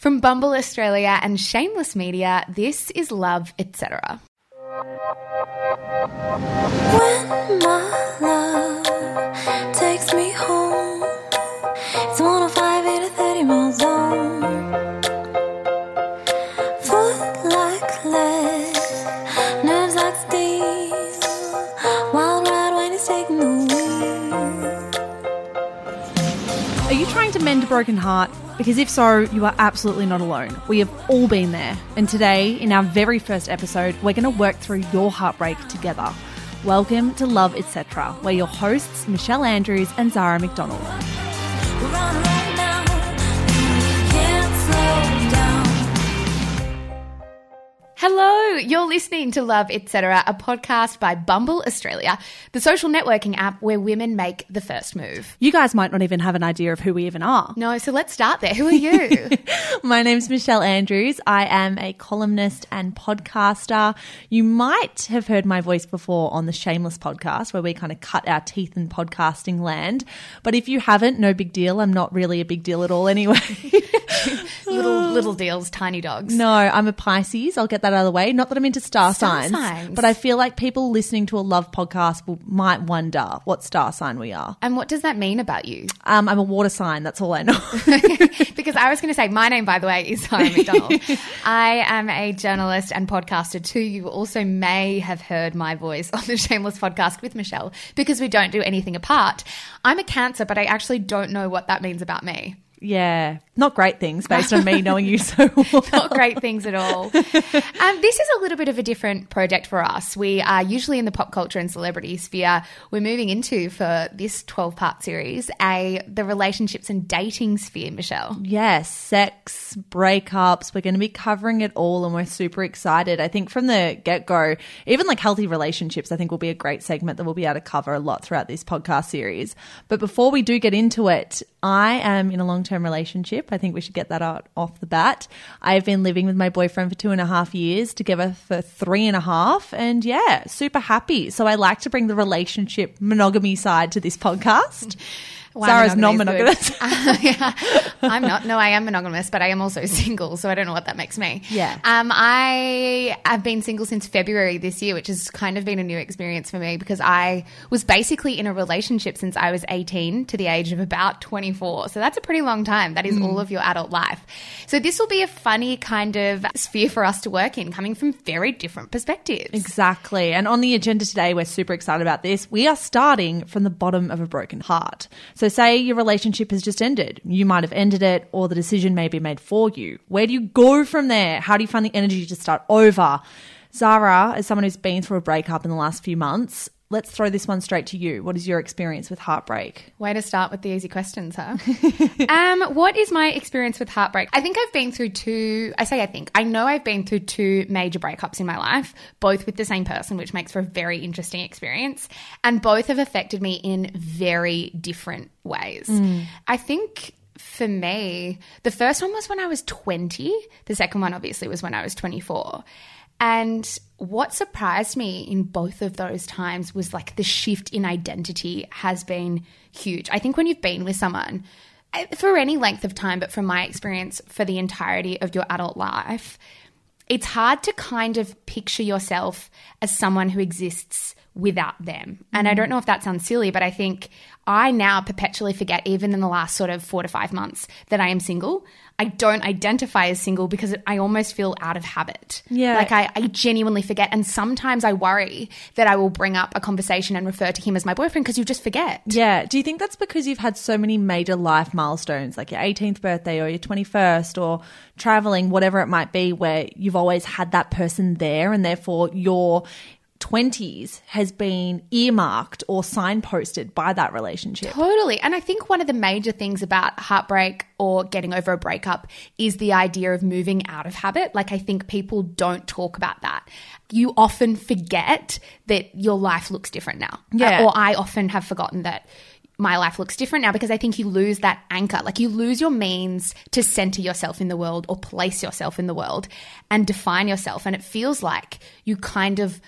From Bumble Australia and Shameless Media, this is Love, etc. When my love takes me home, it's 105 8 to 30 miles zone. Foot like lead, nerves like steel. Wild ride when he's taking the wheel. Are you trying to mend a broken heart? Because if so, you are absolutely not alone. We have all been there. And today, in our very first episode, we're going to work through your heartbreak together. Welcome to Love Etc., where your hosts, Michelle Andrews and Zara McDonald. We're on Hello, you're listening to Love, etc., a podcast by Bumble Australia, the social networking app where women make the first move. You guys might not even have an idea of who we even are. No, so let's start there. Who are you? My name's Michelle Andrews. I am a columnist and podcaster. You might have heard my voice before on the Shameless podcast, where we kind of cut our teeth in podcasting land. But if you haven't, no big deal. I'm not really a big deal at all anyway. little little deals, tiny dogs. no, I'm a Pisces. I'll get that out of the way. Not that I'm into star, Star signs, signs. but I feel like people listening to a love podcast will, might wonder what star sign we are. And what does that mean about you? Um, I'm a water sign. That's all I know. because I was going to say, my name, by the way, is Zara McDonald. I am a journalist and podcaster too. You also may have heard my voice on the Shameless podcast with Michelle because we don't do anything apart. I'm a Cancer, but I actually don't know what that means about me. Yeah, not great things based on me knowing you so well. Not great things at all. Um, this is a little bit of a different project for us. We are usually in the pop culture and celebrity sphere. We're moving into for this 12 part series a the relationships and dating sphere, Michelle. Yes, sex, breakups. We're going to be covering it all and we're super excited. I think from the get go, even like healthy relationships, I think will be a great segment that we'll be able to cover a lot throughout this podcast series. But before we do get into it, I am in a long term relationship. I think we should get that out off the bat. I've been living with my boyfriend for two and a half years, together for three and a half. And yeah, super happy. So I like to bring the relationship monogamy side to this podcast. Why Zara's non monogamous. good. Yeah. I'm not. No, I am monogamous, but I am also single, so I don't know what that makes me. Yeah. Um, I have been single since February this year, which has kind of been a new experience for me because I was basically in a relationship since I was 18 to the age of about 24. So that's a pretty long time. That is Mm. all of your adult life. So this will be a funny kind of sphere for us to work in, coming from very different perspectives. Exactly. And on the agenda today, we're super excited about this. We are starting from the bottom of a broken heart. So, say your relationship has just ended. You might have ended it, or the decision may be made for you. Where do you go from there? How do you find the energy to start over? Zara, as someone who's been through a breakup in the last few months, let's throw this one straight to you. What is your experience with heartbreak? Way to start with the easy questions, huh? um, what is my experience with heartbreak? I think I've been through two, I say I think, I know I've been through two major breakups in my life, both with the same person, which makes for a very interesting experience. And both have affected me in very different ways. I think for me, the first one was when I was 20. The second one, obviously, was when I was 24. And what surprised me in both of those times was like the shift in identity has been huge. I think when you've been with someone eh, for any length of time, but from my experience, for the entirety of your adult life, it's hard to kind of picture yourself as someone who exists without them. And I don't know if that sounds silly, but I think I now perpetually forget, even in the last sort of four to five months, that I am single. I don't identify as single because I almost feel out of habit. Yeah. Like I, I genuinely forget. And sometimes I worry that I will bring up a conversation and refer to him as my boyfriend because you just forget. Yeah. Do you think that's because you've had so many major life milestones, like your 18th birthday or your 21st or traveling, whatever it might be, where you've always had that person there and therefore your 20s has been earmarked or signposted by that relationship? Totally. And I think one of the major things about heartbreak or getting over a breakup is the idea of moving out of habit. Like, I think people don't talk about that. You often forget that your life looks different now. Uh, yeah. Or I often have forgotten that my life looks different now because I think you lose that anchor. Like you lose your means to center yourself in the world or place yourself in the world and define yourself. And it feels like you kind of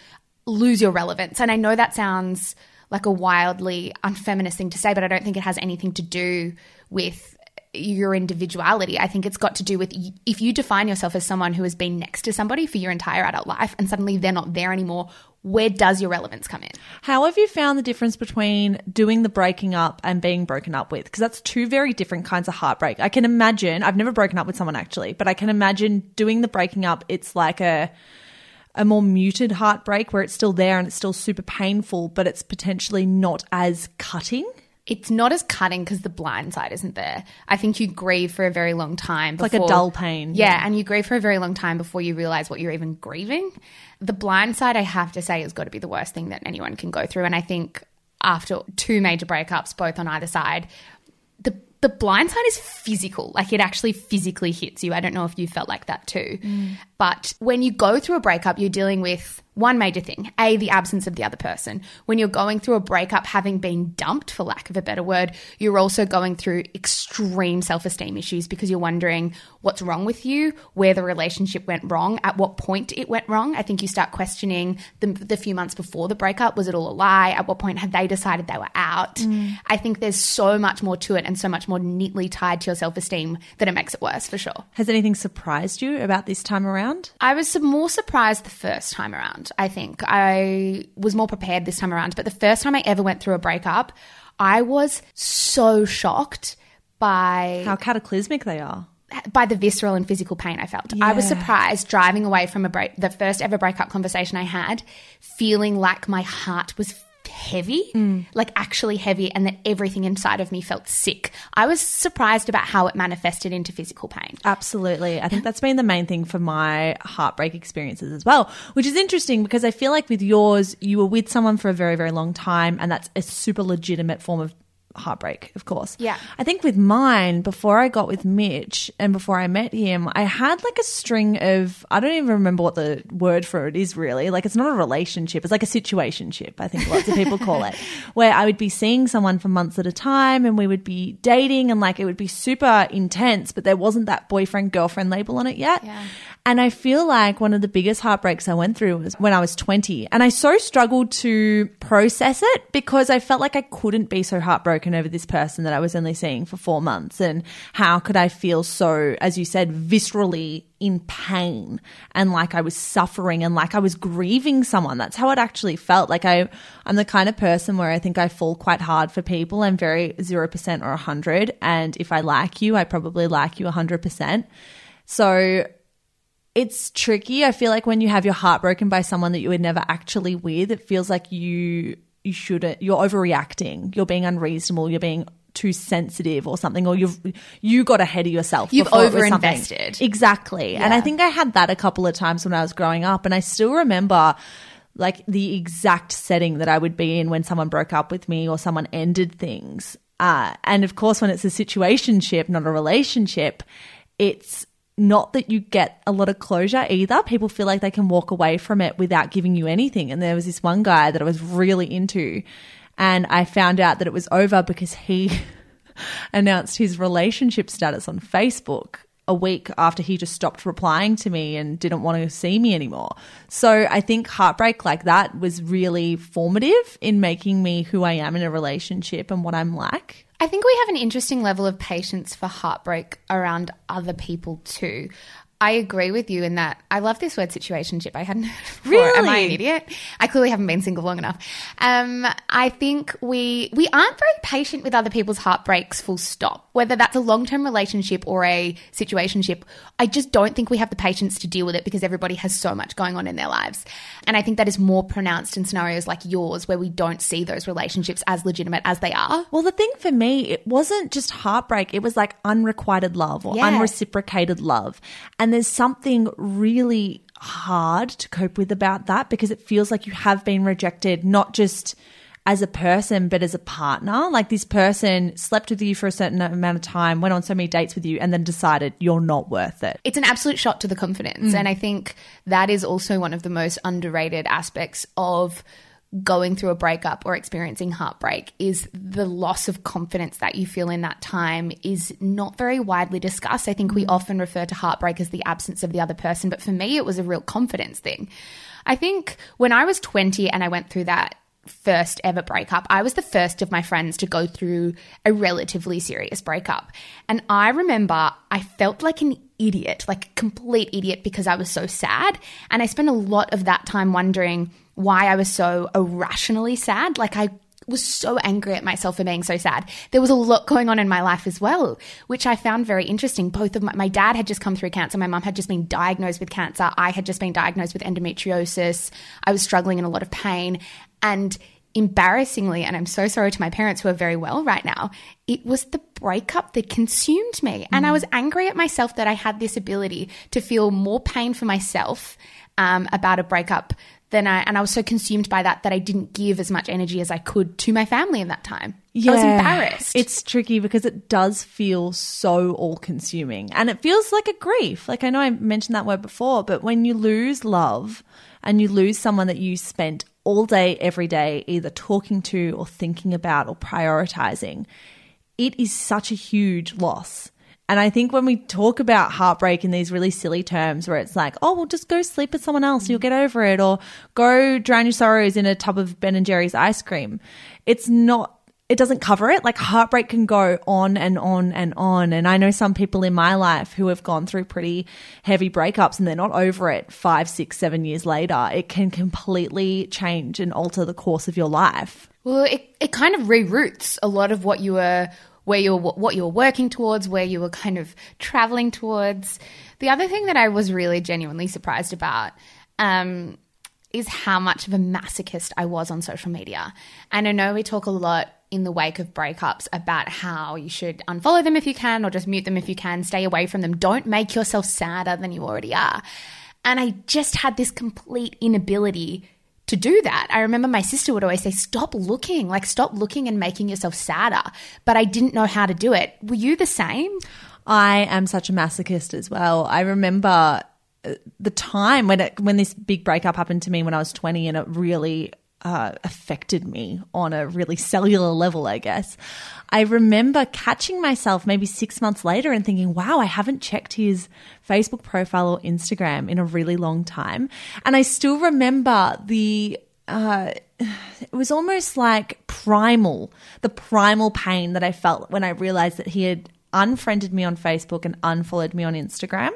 lose your relevance. And I know that sounds like a wildly unfeminist thing to say, but I don't think it has anything to do with your individuality. I think it's got to do with if you define yourself as someone who has been next to somebody for your entire adult life and suddenly they're not there anymore, where does your relevance come in? How have you found the difference between doing the breaking up and being broken up with? Because that's two very different kinds of heartbreak. I can imagine, I've never broken up with someone actually, but I can imagine doing the breaking up, it's like a a more muted heartbreak where it's still there and it's still super painful, but it's potentially not as cutting. It's not as cutting because the blind side isn't there. I think you grieve for a very long time. It's like a dull pain. Yeah, and you grieve for a very long time before you realize what you're even grieving. The blind side, I have to say, has got to be the worst thing that anyone can go through. And I think after two major breakups, both on either side, the the blind side is physical. Like it actually physically hits you. I don't know if you felt like that too. Mm. But when you go through a breakup, you're dealing with one major thing A, the absence of the other person. When you're going through a breakup, having been dumped, for lack of a better word, you're also going through extreme self esteem issues because you're wondering what's wrong with you, where the relationship went wrong, at what point it went wrong. I think you start questioning the, the few months before the breakup. Was it all a lie? At what point had they decided they were out? Mm. I think there's so much more to it and so much more neatly tied to your self esteem that it makes it worse for sure. Has anything surprised you about this time around? I was more surprised the first time around. I think I was more prepared this time around, but the first time I ever went through a breakup, I was so shocked by How cataclysmic they are. by the visceral and physical pain I felt. I was surprised driving away from a break, the first ever breakup conversation I had, feeling like my heart was heavy, Mm. like actually heavy, and that everything inside of me felt sick. I was surprised about how it manifested into physical pain. Absolutely. I think that's been the main thing for my heartbreak experiences as well, which is interesting because I feel like with yours, you were with someone for a very, very long time, and that's a super legitimate form of heartbreak, of course. Yeah. I think with mine, before I got with Mitch and before I met him, I had like a string of, I don't even remember what the word for it is really. Like it's not a relationship, it's like a situationship, I think lots of people call it, where I would be seeing someone for months at a time and we would be dating and like it would be super intense, but there wasn't that boyfriend girlfriend label on it yet. Yeah. And I feel like one of the biggest heartbreaks I went through was when I was 20. And I so struggled to process it because I felt like I couldn't be so heartbroken over this person that I was only seeing for four months. And how could I feel so, as you said, viscerally in pain and like I was suffering and like I was grieving someone. That's how it actually felt. Like I, I'm the kind of person where I think I fall quite hard for people. I'm very 0% or 100. And if I like you, I probably like you 100%. So it's tricky. I feel like when you have your heart broken by someone that you were never actually with, it feels like you you shouldn't. You're overreacting. You're being unreasonable. You're being too sensitive or something, or you've you got ahead of yourself. You've before it was something. overinvested. Exactly. And I think I had that a couple of times when I was growing up, and I still remember like the exact setting that I would be in when someone broke up with me or someone ended things. Uh, and of course, when it's a situationship, not a relationship, it's not that you get a lot of closure either. People feel like they can walk away from it without giving you anything. And there was this one guy that I was really into, and I found out that it was over because he announced his relationship status on Facebook a week after he just stopped replying to me and didn't want to see me anymore. So I think heartbreak like that was really formative in making me who I am in a relationship and what I'm like. I think we have an interesting level of patience for heartbreak around other people too. I agree with you in that I love this word situationship. I hadn't heard it before. Am I an idiot? I clearly haven't been single long enough. Um, I think we we aren't very patient with other people's heartbreaks. Full stop. Whether that's a long term relationship or a situationship, I just don't think we have the patience to deal with it because everybody has so much going on in their lives. And I think that is more pronounced in scenarios like yours where we don't see those relationships as legitimate as they are. Well, the thing for me, it wasn't just heartbreak, it was like unrequited love or Yeah. unreciprocated love. And there's something really hard to cope with about that because it feels like you have been rejected, not just as a person, but as a partner. Like this person slept with you for a certain amount of time, went on so many dates with you, and then decided you're not worth it. it's an absolute shot to the confidence. Mm. And I think that is also one of the most underrated aspects of going through a breakup or experiencing heartbreak is the loss of confidence that you feel in that time is not very widely discussed. I think we mm-hmm. often refer to heartbreak as the absence of the other person, but for me it was a real confidence thing. I think when I was 20 and I went through that first ever breakup, I was the first of my friends to go through a relatively serious breakup. And I remember I felt like an idiot, like a complete idiot because I was so sad. And I spent a lot of that time wondering why I was so irrationally sad. Like I was so angry at myself for being so sad. There was a lot going on in my life as well, which I found very interesting. Both of my, my dad had just come through cancer. My mum had just been diagnosed with cancer. I had just been diagnosed with endometriosis. I was struggling in a lot of pain. And embarrassingly, and I'm so sorry to my parents who are very well right now, it was the breakup that consumed me. And I was angry at myself that I had this ability to feel more pain for myself um, about a breakup than I, and I was so consumed by that that I didn't give as much energy as I could to my family in that time. I was embarrassed. It's tricky because it does feel so all consuming and it feels like a grief. Like I know I mentioned that word before, but when you lose love and you lose someone that you spent all day, every day, either talking to or thinking about or prioritizing, it is such a huge loss. And I think when we talk about heartbreak in these really silly terms where it's like, oh, well, just go sleep with someone else, you'll get over it, or go drown your sorrows in a tub of Ben and Jerry's ice cream, it's not it doesn't cover it. Like heartbreak can go on and on and on. And I know some people in my life who have gone through pretty heavy breakups and they're not over it five, six, seven years later. It can completely change and alter the course of your life. Well, it, it kind of reroutes a lot of what you were where you're what you're working towards, where you were kind of traveling towards. The other thing that I was really genuinely surprised about um, is how much of a masochist I was on social media. And I know we talk a lot in the wake of breakups about how you should unfollow them if you can, or just mute them if you can, stay away from them. Don't make yourself sadder than you already are. And I just had this complete inability to do that. I remember my sister would always say, Stop looking, like, stop looking and making yourself sadder. But I didn't know how to do it. Were you the same? I am such a masochist as well. I remember uh, the time when it, when this big breakup happened to me when I was 20 and it really uh, affected me on a really cellular level, I guess. I remember catching myself maybe six months later and thinking, wow, I haven't checked his Facebook profile or Instagram in a really long time. And I still remember the, uh, it was almost like primal, the primal pain that I felt when I realized that he had unfriended me on Facebook and unfollowed me on Instagram.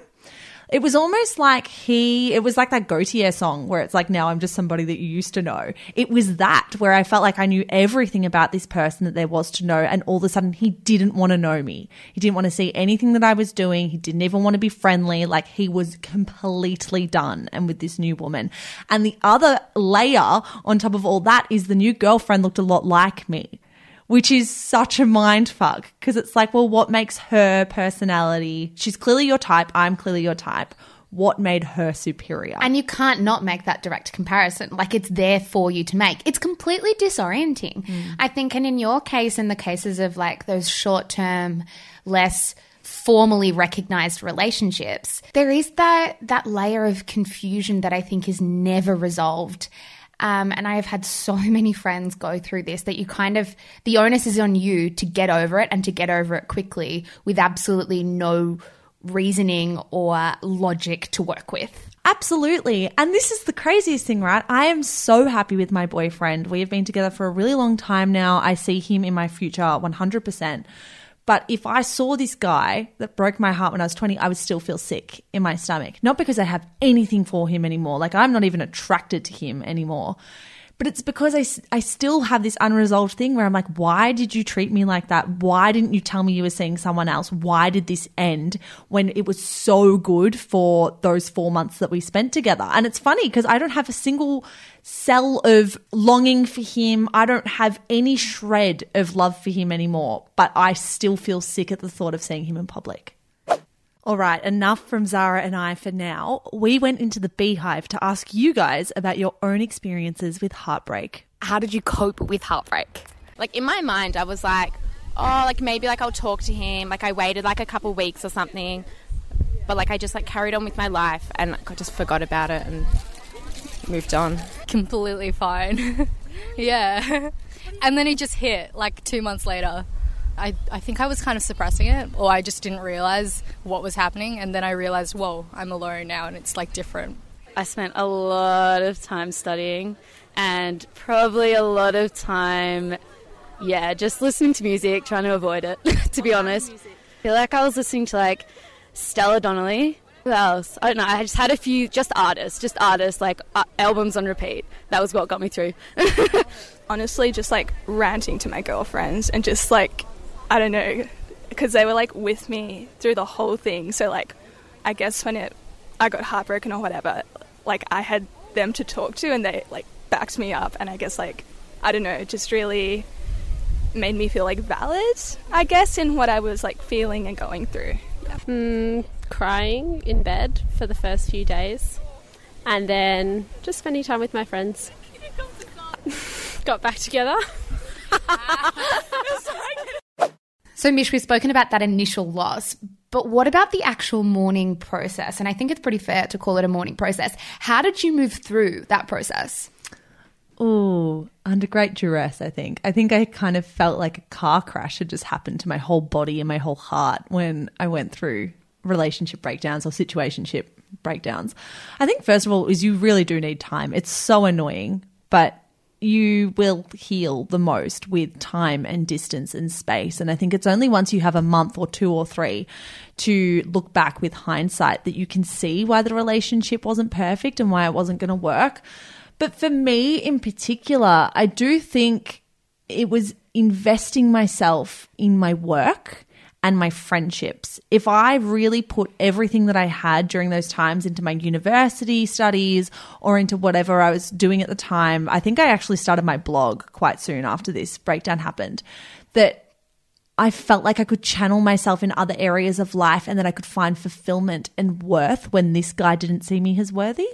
It was almost like he, it was like that Gotye song where it's like, now I'm just somebody that you used to know. It was that where I felt like I knew everything about this person that there was to know. And all of a sudden he didn't want to know me. He didn't want to see anything that I was doing. He didn't even want to be friendly. Like he was completely done and with this new woman. And the other layer on top of all that is the new girlfriend looked a lot like me which is such a mind fuck because it's like, well, what makes her personality? She's clearly your type. I'm clearly your type. What made her superior? And you can't not make that direct comparison. Like it's there for you to make. It's completely disorienting. Mm. I think, and in your case, in the cases of like those short term, less formally recognized relationships, there is that that layer of confusion that I think is never resolved. Um, and I have had so many friends go through this that you kind of, the onus is on you to get over it and to get over it quickly with absolutely no reasoning or logic to work with. Absolutely. And this is the craziest thing, right? I am so happy with my boyfriend. We have been together for a really long time now. I see him in my future 100%. But if I saw this guy that broke my heart when I was 20, I would still feel sick in my stomach. Not because I have anything for him anymore. Like I'm not even attracted to him anymore. But it's because I, I still have this unresolved thing where I'm like, why did you treat me like that? Why didn't you tell me you were seeing someone else? Why did this end when it was so good for those four months that we spent together? And it's funny because I don't have a single cell of longing for him. I don't have any shred of love for him anymore, but I still feel sick at the thought of seeing him in public. All right, enough from Zara and I for now. We went into the beehive to ask you guys about your own experiences with heartbreak. how did you cope with heartbreak? Like in my mind, I was like, oh, like maybe like I'll talk to him. Like I waited like a couple weeks or something, but like I just like carried on with my life and like, I just forgot about it and moved on. completely fine. yeah. And then he just hit like two months later. I, I think I was kind of suppressing it, or I just didn't realize what was happening. And then I realized, whoa, I'm alone now, and it's like different. I spent a lot of time studying and probably a lot of time, yeah, just listening to music, trying to avoid it, to be honest. I feel like I was listening to like Stella Donnelly. Who else? I don't know. I just had a few, just artists, just artists, like uh, albums on repeat. That was what got me through. honestly just like ranting to my girlfriends and just like I don't know because they were like with me through the whole thing. So like I guess when it I got heartbroken or whatever, like I had them to talk to and they like backed me up and I guess like I don't know, just really made me feel like valid, I guess, in what I was like feeling and going through. Yeah. Mm, crying in bed for the first few days, and then just spending time with my friends. Got back together. So, Mish, we've spoken about that initial loss, but what about the actual mourning process? And I think it's pretty fair to call it a mourning process. How did you move through that process? Ooh, under great duress, I think. I think I kind of felt like a car crash had just happened to my whole body and my whole heart when I went through relationship breakdowns or situationship breakdowns. I think first of all is you really do need time. It's so annoying, but you will heal the most with time and distance and space. And I think it's only once you have a month or two or three to look back with hindsight that you can see why the relationship wasn't perfect and why it wasn't going to work. But for me in particular, I do think it was investing myself in my work and my friendships. If I really put everything that I had during those times into my university studies or into whatever I was doing at the time, I think I actually started my blog quite soon after this breakdown happened. That I felt like I could channel myself in other areas of life and that I could find fulfillment and worth when this guy didn't see me as worthy.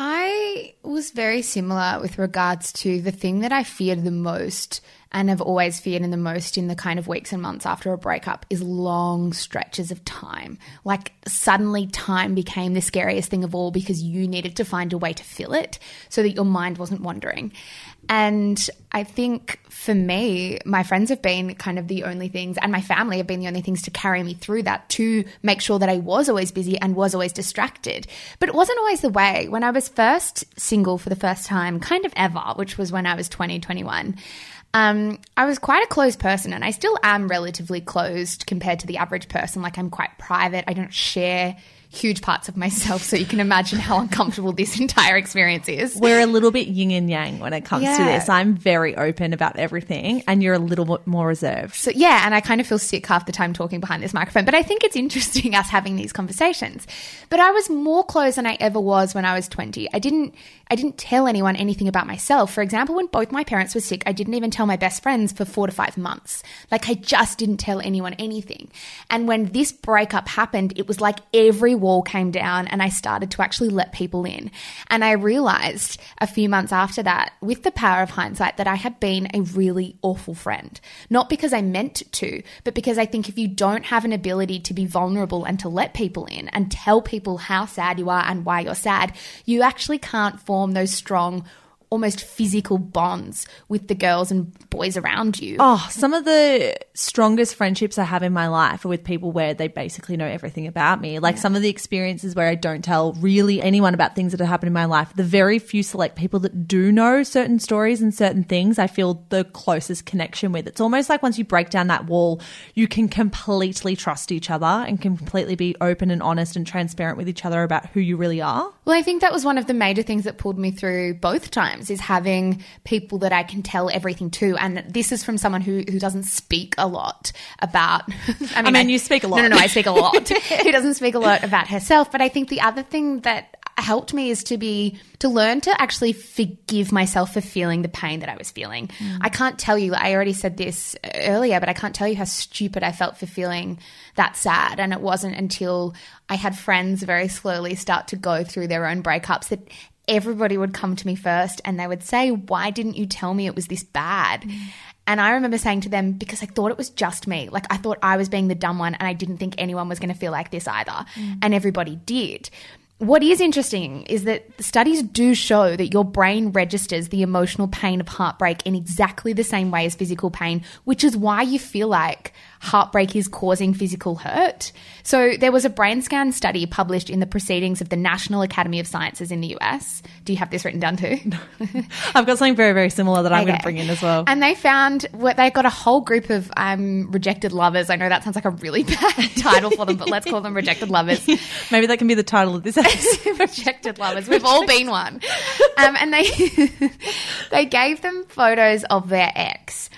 I was very similar with regards to the thing that I feared the most and have always feared in the most in the kind of weeks and months after a breakup is long stretches of time. Like suddenly time became the scariest thing of all because you needed to find a way to fill it so that your mind wasn't wandering. And I think for me, my friends have been kind of the only things, and my family have been the only things to carry me through that to make sure that I was always busy and was always distracted. But it wasn't always the way. When I was first single for the first time, kind of ever, which was when I was 20, 21, um, I was quite a closed person, and I still am relatively closed compared to the average person. Like, I'm quite private, I don't share huge parts of myself. So you can imagine how uncomfortable this entire experience is. We're a little bit yin and yang when it comes to this. I'm very open about everything, and you're a little bit more reserved. So yeah, and I kind of feel sick half the time talking behind this microphone, but I think it's interesting us having these conversations. But I was more closed than I ever was when I was 20. I didn't I didn't tell anyone anything about myself. For example, when both my parents were sick, I didn't even tell my best friends for 4 to 5 months. Like I just didn't tell anyone anything. And when this breakup happened, it was like every wall came down and I started to actually let people in. And I realized a few months after that, with the power of hindsight, that I had been a really awful friend. Not because I meant to, but because I think if you don't have an ability to be vulnerable and to let people in and tell people how sad you are and why you're sad, you actually can't form those strong, almost physical bonds with the girls and boys around you. Oh, some of the strongest friendships I have in my life are with people where they basically know everything about me. Like some of the experiences where I don't tell really anyone about things that have happened in my life. The very few select people that do know certain stories and certain things, I feel the closest connection with. It's almost like once you break down that wall, you can completely trust each other and completely be open and honest and transparent with each other about who you really are. Well, I think that was one of the major things that pulled me through both times is having people that I can tell everything to. And this is from someone who, who doesn't speak a lot about. I mean, mean, you speak a lot. No, no, no, I speak a lot. who doesn't speak a lot about herself. But I think the other thing that helped me is to be to learn to actually forgive myself for feeling the pain that I was feeling. Mm. I can't tell you I already said this earlier but I can't tell you how stupid I felt for feeling that sad and it wasn't until I had friends very slowly start to go through their own breakups that everybody would come to me first and they would say why didn't you tell me it was this bad? Mm. And I remember saying to them, because I thought it was just me. Like, I thought I was being the dumb one, and I didn't think anyone was going to feel like this either. Mm. And everybody did. What is interesting is that the studies do show that your brain registers the emotional pain of heartbreak in exactly the same way as physical pain, which is why you feel like heartbreak is causing physical hurt. So there was a brain scan study published in the Proceedings of the National Academy of Sciences in the US. Do you have this written down too? I've got something very, very similar that I'm going to bring in as well. And they found what they got a whole group of um, rejected lovers. I know that sounds like a really bad title for them, but let's call them rejected lovers. Maybe that can be the title of this episode. rejected lovers. We've all been one. Um, and they they gave them photos of their ex.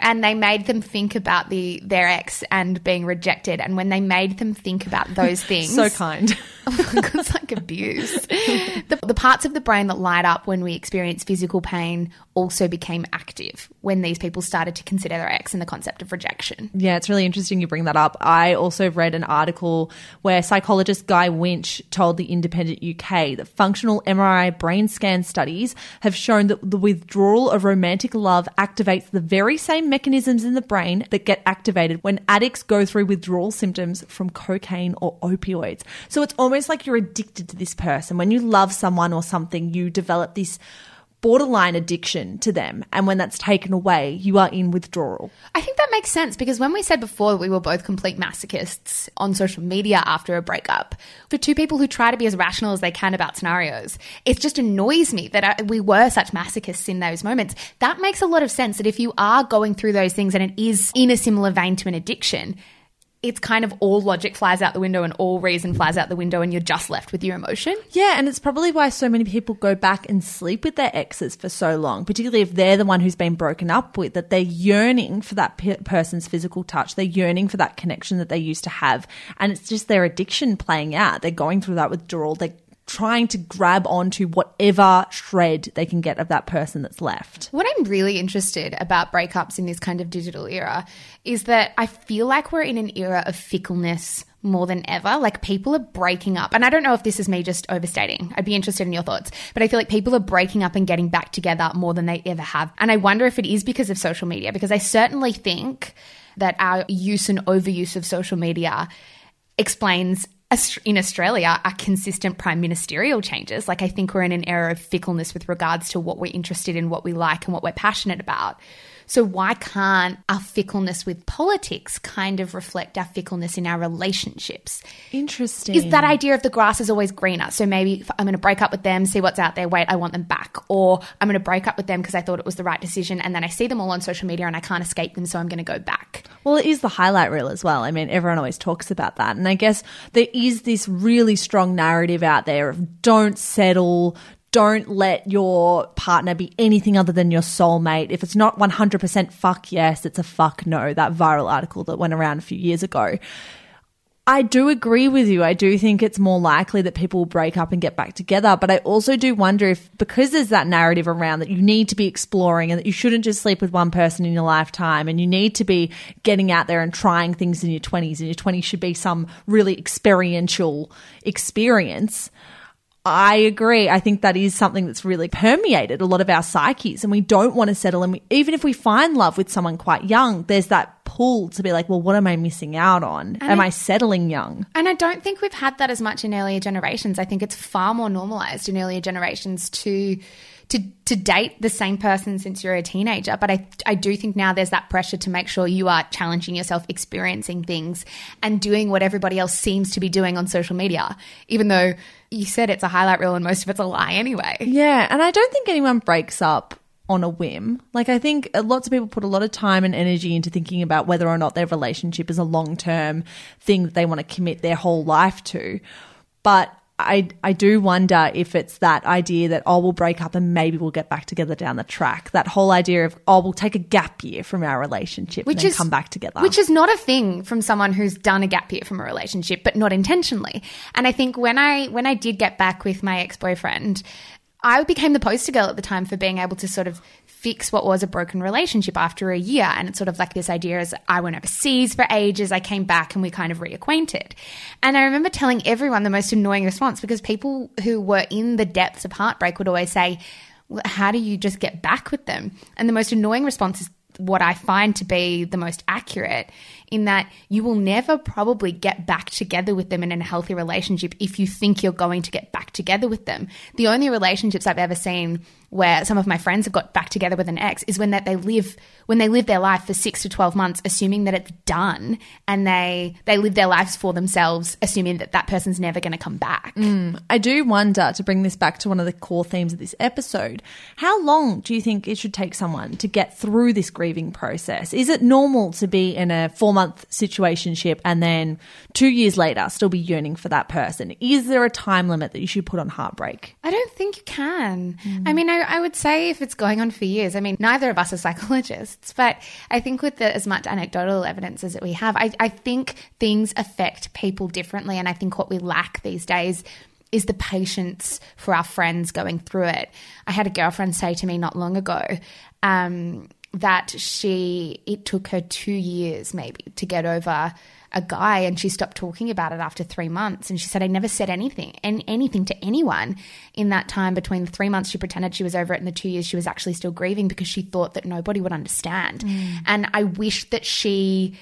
And they made them think about the their ex and being rejected. And when they made them think about those things, so kind. it's like abuse. The, the parts of the brain that light up when we experience physical pain also became active when these people started to consider their ex and the concept of rejection. Yeah, it's really interesting you bring that up. I also read an article where psychologist Guy Winch told the Independent UK that functional MRI brain scan studies have shown that the withdrawal of romantic love activates the very same mechanisms in the brain that get activated when addicts go through withdrawal symptoms from cocaine or opioids. So it's almost like you're addicted to this person. When you love someone or something, you develop this borderline addiction to them. And when that's taken away, you are in withdrawal. I think that makes sense because when we said before that we were both complete masochists on social media after a breakup, for two people who try to be as rational as they can about scenarios, it just annoys me that uh, we were such masochists in those moments. That makes a lot of sense that if you are going through those things and it is in a similar vein to an addiction, it's kind of all logic flies out the window and all reason flies out the window and you're just left with your emotion. Yeah, and it's probably why so many people go back and sleep with their exes for so long, particularly if they're the one who's been broken up with, that they're yearning for that pe- person's physical touch. They're yearning for that connection that they used to have. And it's just their addiction playing out. They're going through that withdrawal. They're trying to grab onto whatever shred they can get of that person that's left. What I'm really interested about breakups in this kind of digital era is that I feel like we're in an era of fickleness more than ever. Like people are breaking up. And I don't know if this is me just overstating. I'd be interested in your thoughts. But I feel like people are breaking up and getting back together more than they ever have. And I wonder if it is because of social media, because I certainly think that our use and overuse of social media explains in Australia are consistent prime ministerial changes. Like I think we're in an era of fickleness with regards to what we're interested in, what we like, and what we're passionate about. So why can't our fickleness with politics kind of reflect our fickleness in our relationships? Interesting. Is that idea of the grass is always greener? So maybe if I'm going to break up with them, see what's out there. Wait, I want them back, or I'm going to break up with them because I thought it was the right decision, and then I see them all on social media and I can't escape them, so I'm going to go back. Well, it is the highlight reel as well. I mean, everyone always talks about that. And I guess there is this really strong narrative out there of don't settle, don't let your partner be anything other than your soulmate. If it's not 100% fuck yes, it's a fuck no. That viral article that went around a few years ago. I do agree with you. I do think it's more likely that people will break up and get back together. But I also do wonder if, because there's that narrative around that you need to be exploring and that you shouldn't just sleep with one person in your lifetime and you need to be getting out there and trying things in your 20s, and your 20s should be some really experiential experience. I agree. I think that is something that's really permeated a lot of our psyches, and we don't want to settle. And we, even if we find love with someone quite young, there's that pull to be like, well, what am I missing out on? am I settling young? And I don't think we've had that as much in earlier generations. I think it's far more normalized in earlier generations to to to date the same person since you're a teenager. But I I do think now there's that pressure to make sure you are challenging yourself, experiencing things, and doing what everybody else seems to be doing on social media, even though you said it's a highlight reel and most of it's a lie anyway. Yeah, and I don't think anyone breaks up on a whim. Like I think lots of people put a lot of time and energy into thinking about whether or not their relationship is a long-term thing that they want to commit their whole life to. But I I do wonder if it's that idea that oh we'll break up and maybe we'll get back together down the track. That whole idea of oh we'll take a gap year from our relationship Which and is- come back together. Which is not a thing from someone who's done a gap year from a relationship, but not intentionally. And I think when I when I did get back with my ex boyfriend, I became the poster girl at the time for being able to sort of fix what was a broken relationship after a year. And it's sort of like this idea is I went overseas for ages, I came back and we kind of reacquainted. And I remember telling everyone the most annoying response because people who were in the depths of heartbreak would always say, well, how do you just get back with them? And the most annoying response is what I find to be the most accurate in that you will never probably get back together with them in a healthy relationship if you think you're going to get back together with them. The only relationships I've ever seen where some of my friends have got back together with an ex is when that they live when they live their life for 6 to 12 months assuming that it's done and they they live their lives for themselves assuming that that person's never going to come back. Mm, I do wonder to bring this back to one of the core themes of this episode. How long do you think it should take someone to get through this grieving process? Is it normal to be in a four month situationship and then two years later still be yearning for that person? Is there a time limit that you should put on heartbreak? I don't think you can. I mean, I, I would say if it's going on for years, I mean, neither of us are psychologists, but I think with the, as much anecdotal evidence as that we have, I, I think things affect people differently. And I think what we lack these days is the patience for our friends going through it. I had a girlfriend say to me not long ago, um, that she it took her two years maybe to get over a guy and she stopped talking about it after three months. And she said i never said anything and anything to anyone in that time between the three months she pretended she was over it and the two years she was actually still grieving because she thought that nobody would understand. Mm. And i wish that she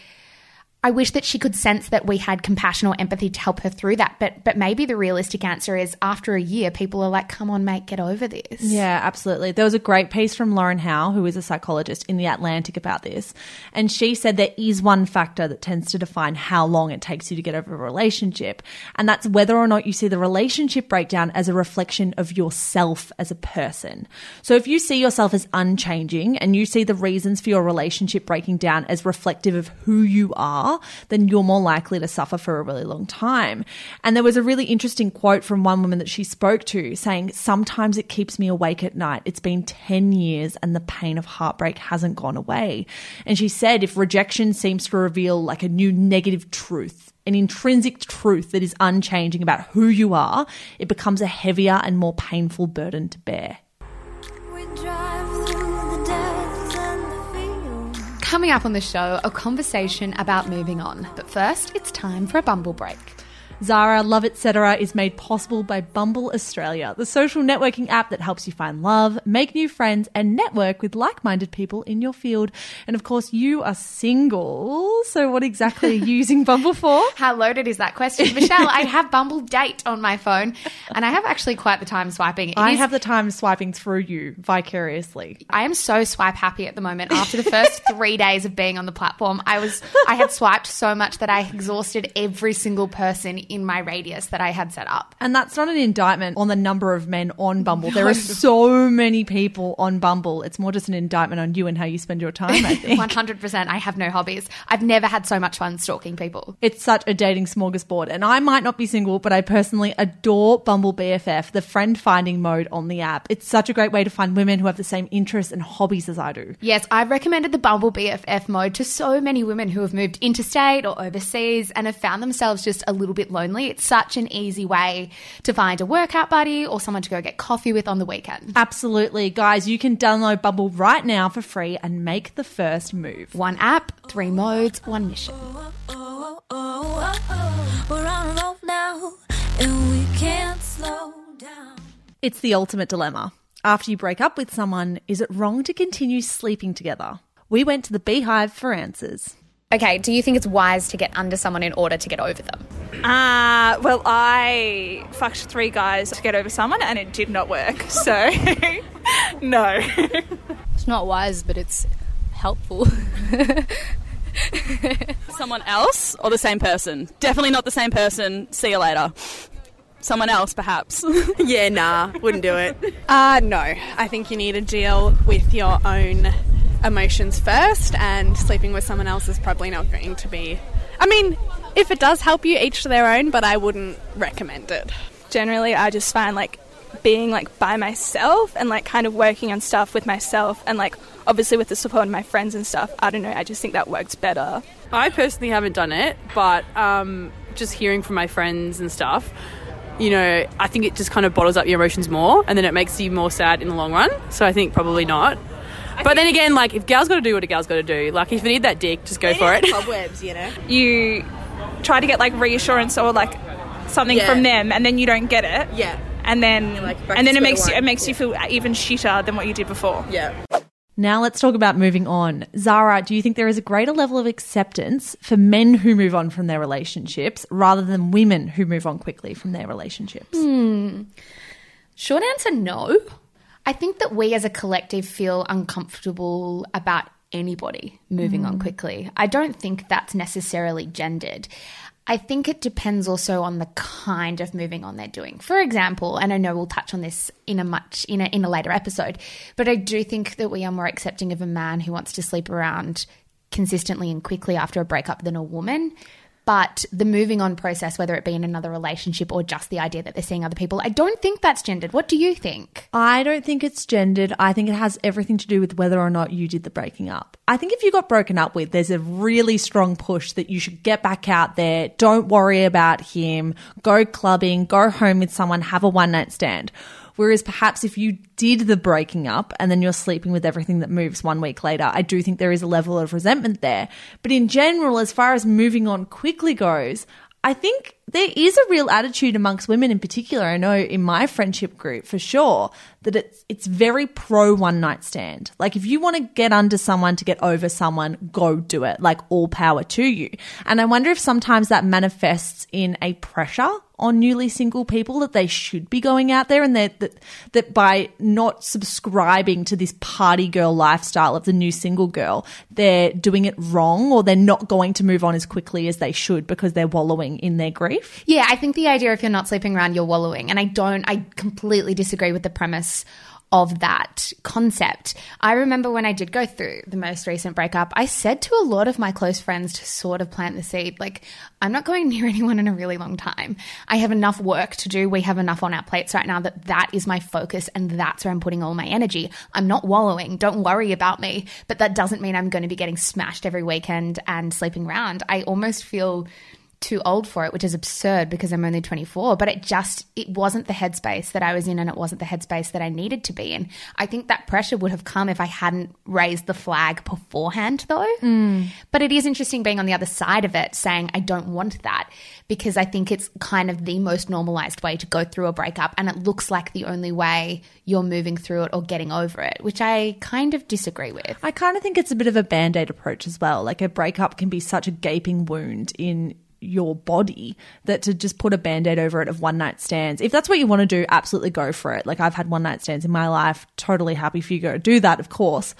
I wish that she could sense that we had compassion or empathy to help her through that. But but maybe the realistic answer is after a year, people are like, "Come on, mate, get over this." Yeah, absolutely. There was a great piece from Lauren Howe, who is a psychologist in The Atlantic, about this. And she said there is one factor that tends to define how long it takes you to get over a relationship. And that's whether or not you see the relationship breakdown as a reflection of yourself as a person. So if you see yourself as unchanging and you see the reasons for your relationship breaking down as reflective of who you are, then you're more likely to suffer for a really long time. And there was a really interesting quote from one woman that she spoke to saying, Sometimes it keeps me awake at night. It's been 10 years and the pain of heartbreak hasn't gone away. And she said, if rejection seems to reveal like a new negative truth, an intrinsic truth that is unchanging about who you are, it becomes a heavier and more painful burden to bear. Coming up on the show, a conversation about moving on. But first, it's time for a bumble break. Zara Love Etc. is made possible by Bumble Australia, the social networking app that helps you find love, make new friends, and network with like minded people in your field. And of course, you are single. So, what exactly are you using Bumble for? How loaded is that question? Michelle, I have Bumble Date on my phone, and I have actually quite the time swiping. It I is- have the time swiping through you vicariously. I am so swipe happy at the moment. After the first three days of being on the platform, I was I had swiped so much that I exhausted every single person in my radius that I had set up. And that's not an indictment on the number of men on Bumble. There are so many people on Bumble. It's more just an indictment on you and how you spend your time, I think. One hundred percent. I have no hobbies. I've never had so much fun stalking people. It's such a dating smorgasbord. And I might not be single, but I personally adore Bumble BFF, the friend finding mode on the app. It's such a great way to find women who have the same interests and hobbies as I do. Yes, I've recommended the Bumble BFF mode to so many women who have moved interstate or overseas and have found themselves just a little bit lonely. It's such an easy way to find a workout buddy or someone to go get coffee with on the weekend. Absolutely. Guys, you can download Bumble right now for free and make the first move. One app, three modes, one mission. Oh, oh, oh, oh. We're on a roll now, and we can't slow down. It's the ultimate dilemma. After you break up with someone, is it wrong to continue sleeping together? We went to the Beehive for answers. Okay, do you think it's wise to get under someone in order to get over them? Uh, well, I fucked three guys to get over someone and it did not work. So, no. It's not wise, but it's helpful. Someone else or the same person? Definitely not the same person. See you later. Someone else, perhaps. Yeah, nah, wouldn't do it. Uh, no, I think you need to deal with your own emotions first, and sleeping with someone else is probably not going to be. I mean, if it does help you, each to their own, but I wouldn't recommend it. Generally, I just find like being like by myself and like kind of working on stuff with myself and like obviously with the support of my friends and stuff. I don't know, I just think that works better. I personally haven't done it, but um, just hearing from my friends and stuff, you know, I think it just kind of bottles up your emotions more, and then it makes you more sad in the long run. So I think probably not. But then again, like if gal's got to do what a gal's got to do, like if you need that dick, just go for it. Cobwebs, you know? You try to get like reassurance or like something Yeah. from them and then you don't get it. Yeah. And then like, back and to then it square makes you one. it makes you feel even shitter than what you did before. Yeah. Now let's talk about moving on. Zara, do you think there is a greater level of acceptance for men who move on from their relationships rather than women who move on quickly from their relationships? Hmm. Short answer no. I think that we as a collective feel uncomfortable about anybody moving on Mm. quickly. I don't think that's necessarily gendered. I think it depends also on the kind of moving on they're doing. For example, and I know we'll touch on this in a much in a in a later episode, but I do think that we are more accepting of a man who wants to sleep around consistently and quickly after a breakup than a woman. But the moving on process, whether it be in another relationship or just the idea that they're seeing other people, I don't think that's gendered. What do you think? I don't think it's gendered. I think it has everything to do with whether or not you did the breaking up. I think if you got broken up with, there's a really strong push that you should get back out there. Don't worry about him. Go clubbing, go home with someone, have a one night stand. Whereas perhaps if you did the breaking up and then you're sleeping with everything that moves one week later, I do think there is a level of resentment there. But in general, as far as moving on quickly goes, I think there is a real attitude amongst women in particular. I know in my friendship group for sure that it's it's very pro one night stand. Like if you want to get under someone to get over someone, go do it. Like all power to you. And I wonder if sometimes that manifests in a pressure on newly single people that they should be going out there and that that, that by not subscribing to this party girl lifestyle of the new single girl, they're doing it wrong or they're not going to move on as quickly as they should because they're wallowing in their grief. Yeah, I think the idea if you're not sleeping around, you're wallowing. And I don't, I completely disagree with the premise of that concept. I remember when I did go through the most recent breakup, I said to a lot of my close friends to sort of plant the seed like, I'm not going near anyone in a really long time. I have enough work to do. We have enough on our plates right now that that is my focus and that's where I'm putting all my energy. I'm not wallowing. Don't worry about me. But that doesn't mean I'm going to be getting smashed every weekend and sleeping around. I almost feel too old for it, which is absurd because I'm only 24, but it just it wasn't the headspace that I was in and it wasn't the headspace that I needed to be in. I think that pressure would have come if I hadn't raised the flag beforehand though. Mm. But it is interesting being on the other side of it saying I don't want that because I think it's kind of the most normalized way to go through a breakup and it looks like the only way you're moving through it or getting over it, which I kind of disagree with. I kind of think it's a bit of a band aid approach as well. Like a breakup can be such a gaping wound in your body that to just put a band aid over it of one night stands. If that's what you want to do, absolutely go for it. Like I've had one night stands in my life, totally happy for you go do that, of course.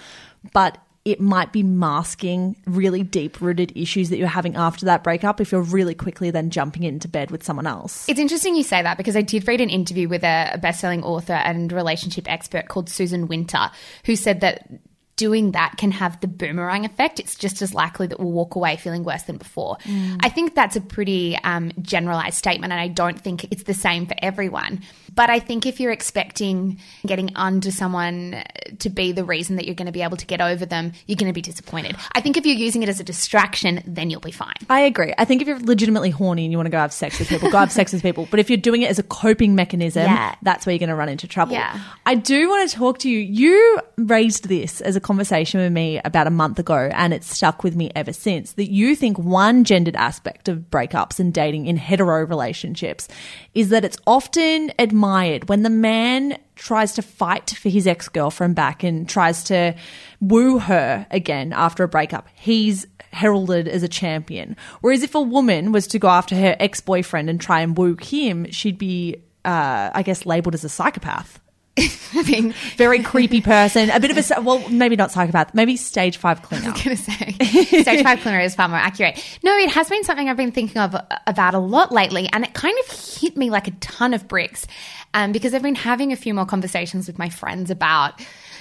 But it might be masking really deep rooted issues that you're having after that breakup if you're really quickly then jumping into bed with someone else. It's interesting you say that because I did read an interview with a, a best-selling author and relationship expert called Susan Winter, who said that doing that can have the boomerang effect. It's just as likely that we'll walk away feeling worse than before. I think that's a pretty um, generalized statement, and I don't think it's the same for everyone. But I think if you're expecting getting under someone to be the reason that you're going to be able to get over them, you're going to be disappointed. I think if you're using it as a distraction, then you'll be fine. I agree. I think if you're legitimately horny and you want to go have sex with people, go have sex with people. But if you're doing it as a coping mechanism, Yeah. that's where you're going to run into trouble. Yeah. I do want to talk to you. You raised this as a conversation with me about a month ago, and it's stuck with me ever since. That you think one gendered aspect of breakups and dating in hetero relationships is that it's often admired when the man tries to fight for his ex girlfriend back and tries to woo her again after a breakup. He's heralded as a champion. Whereas if a woman was to go after her ex boyfriend and try and woo him, she'd be, uh, I guess, labeled as a psychopath. Mean, Very creepy person. A bit of a, well, maybe not psychopath, maybe stage five clinger. I was going to say, stage five clinger is far more accurate. No, it has been something I've been thinking of about a lot lately, and it kind of hit me like a ton of bricks, um, because I've been having a few more conversations with my friends about,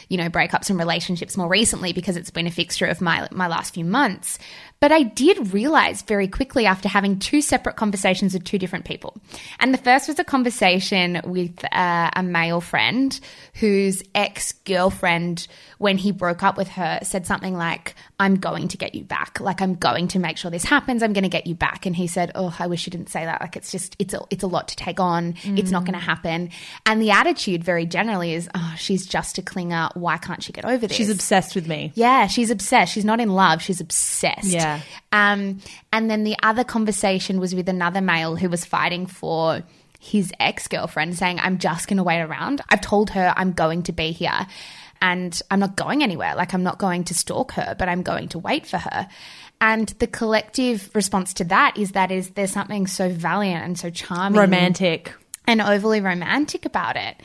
you know, breakups and relationships more recently because it's been a fixture of my my last few months. But I did realize very quickly after having two separate conversations with two different people. And the first was a conversation with uh, a male friend whose ex girlfriend, when he broke up with her, said something like, I'm going to get you back. Like, I'm going to make sure this happens. I'm going to get you back. And he said, Oh, I wish you didn't say that. Like, it's just, it's a, it's a lot to take on. It's not going to happen. And the attitude very generally is, Oh, she's just a clinger. Why can't she get over this? She's obsessed with me. Yeah, she's obsessed. She's not in love. She's obsessed. Yeah. Um, and then the other conversation was with another male who was fighting for his ex girlfriend, saying, I'm just going to wait around. I've told her I'm going to be here. and I'm not going anywhere. Like, I'm not going to stalk her, but I'm going to wait for her. And the collective response to that is that is there's something so valiant and so charming, Romantic. and overly romantic about it.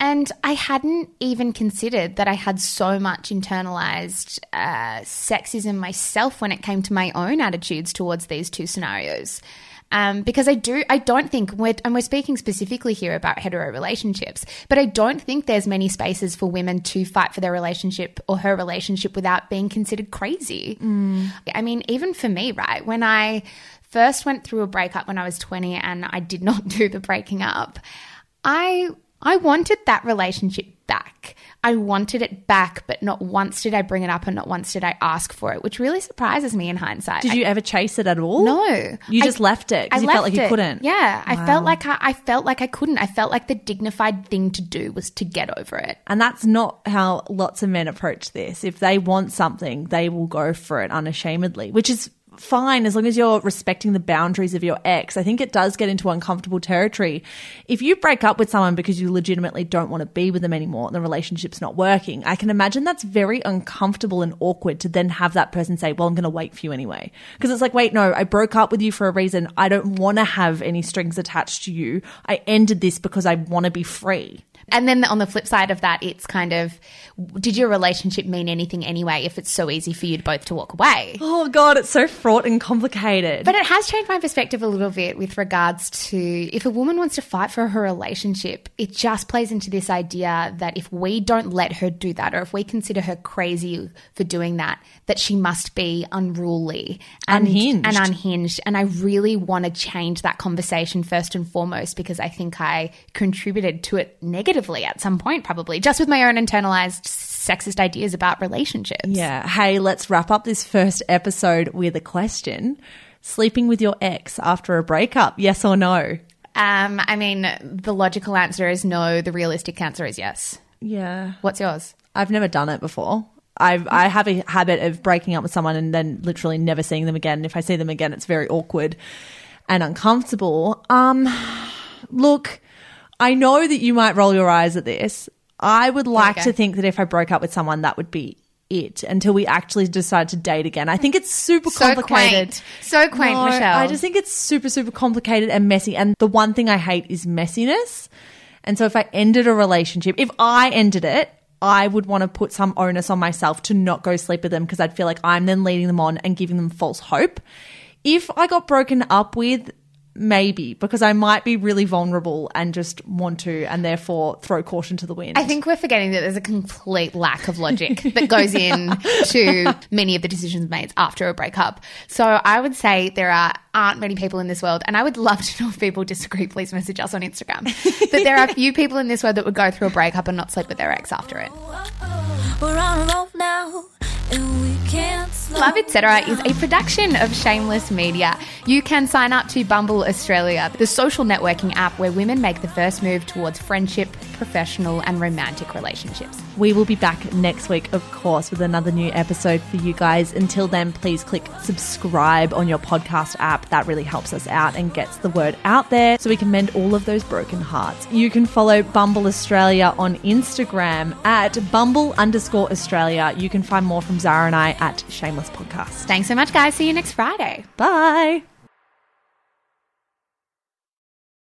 And I hadn't even considered that I had so much internalized uh, sexism myself when it came to my own attitudes towards these two scenarios. Um, because I do, I don't think, we're, and we're speaking specifically here about hetero relationships, but I don't think there's many spaces for women to fight for their relationship or her relationship without being considered crazy. I mean, even for me, right? When I first went through a breakup when I was 20 and I did not do the breaking up, I I wanted that relationship back. I wanted it back, but not once did I bring it up and not once did I ask for it, which really surprises me in hindsight. Did I- you ever chase it at all? no, You I- just left it because you felt like you it. couldn't. Yeah, I felt like I, I felt like I couldn't. I felt like the dignified thing to do was to get over it. And that's not how lots of men approach this. If they want something, they will go for it unashamedly, which is fine as long as you're respecting the boundaries of your ex. I think it does get into uncomfortable territory. If you break up with someone because you legitimately don't want to be with them anymore and the relationship's not working, I can imagine that's very uncomfortable and awkward to then have that person say, Well, I'm going to wait for you anyway. Because it's like, wait, no, I broke up with you for a reason. I don't want to have any strings attached to you. I ended this because I want to be free. And then on the flip side of that, it's kind of, did your relationship mean anything anyway? If it's so easy for you both to walk away. Oh God, it's so fraught and complicated. But it has changed my perspective a little bit with regards to if a woman wants to fight for her relationship, it just plays into this idea that if we don't let her do that, or if we consider her crazy for doing that, that she must be unruly and Unhinged. And unhinged. And I really want to change that conversation first and foremost because I think I contributed to it negatively at some point, probably just with my own internalized sexist ideas about relationships. Yeah. Hey, let's wrap up this first episode with a question. Sleeping with your ex after a breakup, yes or no? Um, I mean, the logical answer is no. The realistic answer is yes. Yeah. What's yours? I've never done it before. I've, I have a habit of breaking up with someone and then literally never seeing them again. If I see them again, it's very awkward and uncomfortable. Um, look, I know that you might roll your eyes at this. I would like go. to think that if I broke up with someone, that would be it until we actually decide to date again. I think it's super So complicated. quaint. So quaint, No, Michelle. I just think it's super, super complicated and messy. And the one thing I hate is messiness. And so if I ended a relationship, if I ended it, I would want to put some onus on myself to not go sleep with them because I'd feel like I'm then leading them on and giving them false hope. If I got broken up with, maybe because I might be really vulnerable and just want to, and therefore throw caution to the wind. I think we're forgetting that there's a complete lack of logic that goes in to many of the decisions made after a breakup. So I would say there are aren't many people in this world, and I would love to know if people disagree. Please message us on Instagram. that there are a few people in this world that would go through a breakup and not sleep with their ex after it. We're on a now, and we can't slow Love Etc. is a production of Shameless Media. You can sign up to Bumble Australia, the social networking app where women make the first move towards friendship, professional, and romantic relationships. We will be back next week, of course, with another new episode for you guys. Until then, please click subscribe on your podcast app. That really helps us out and gets the word out there so we can mend all of those broken hearts. You can follow Bumble Australia on Instagram at Bumble underscore Australia. You can find more from Zara and I at Shameless Podcast. Thanks so much, guys. See you next Friday. Bye.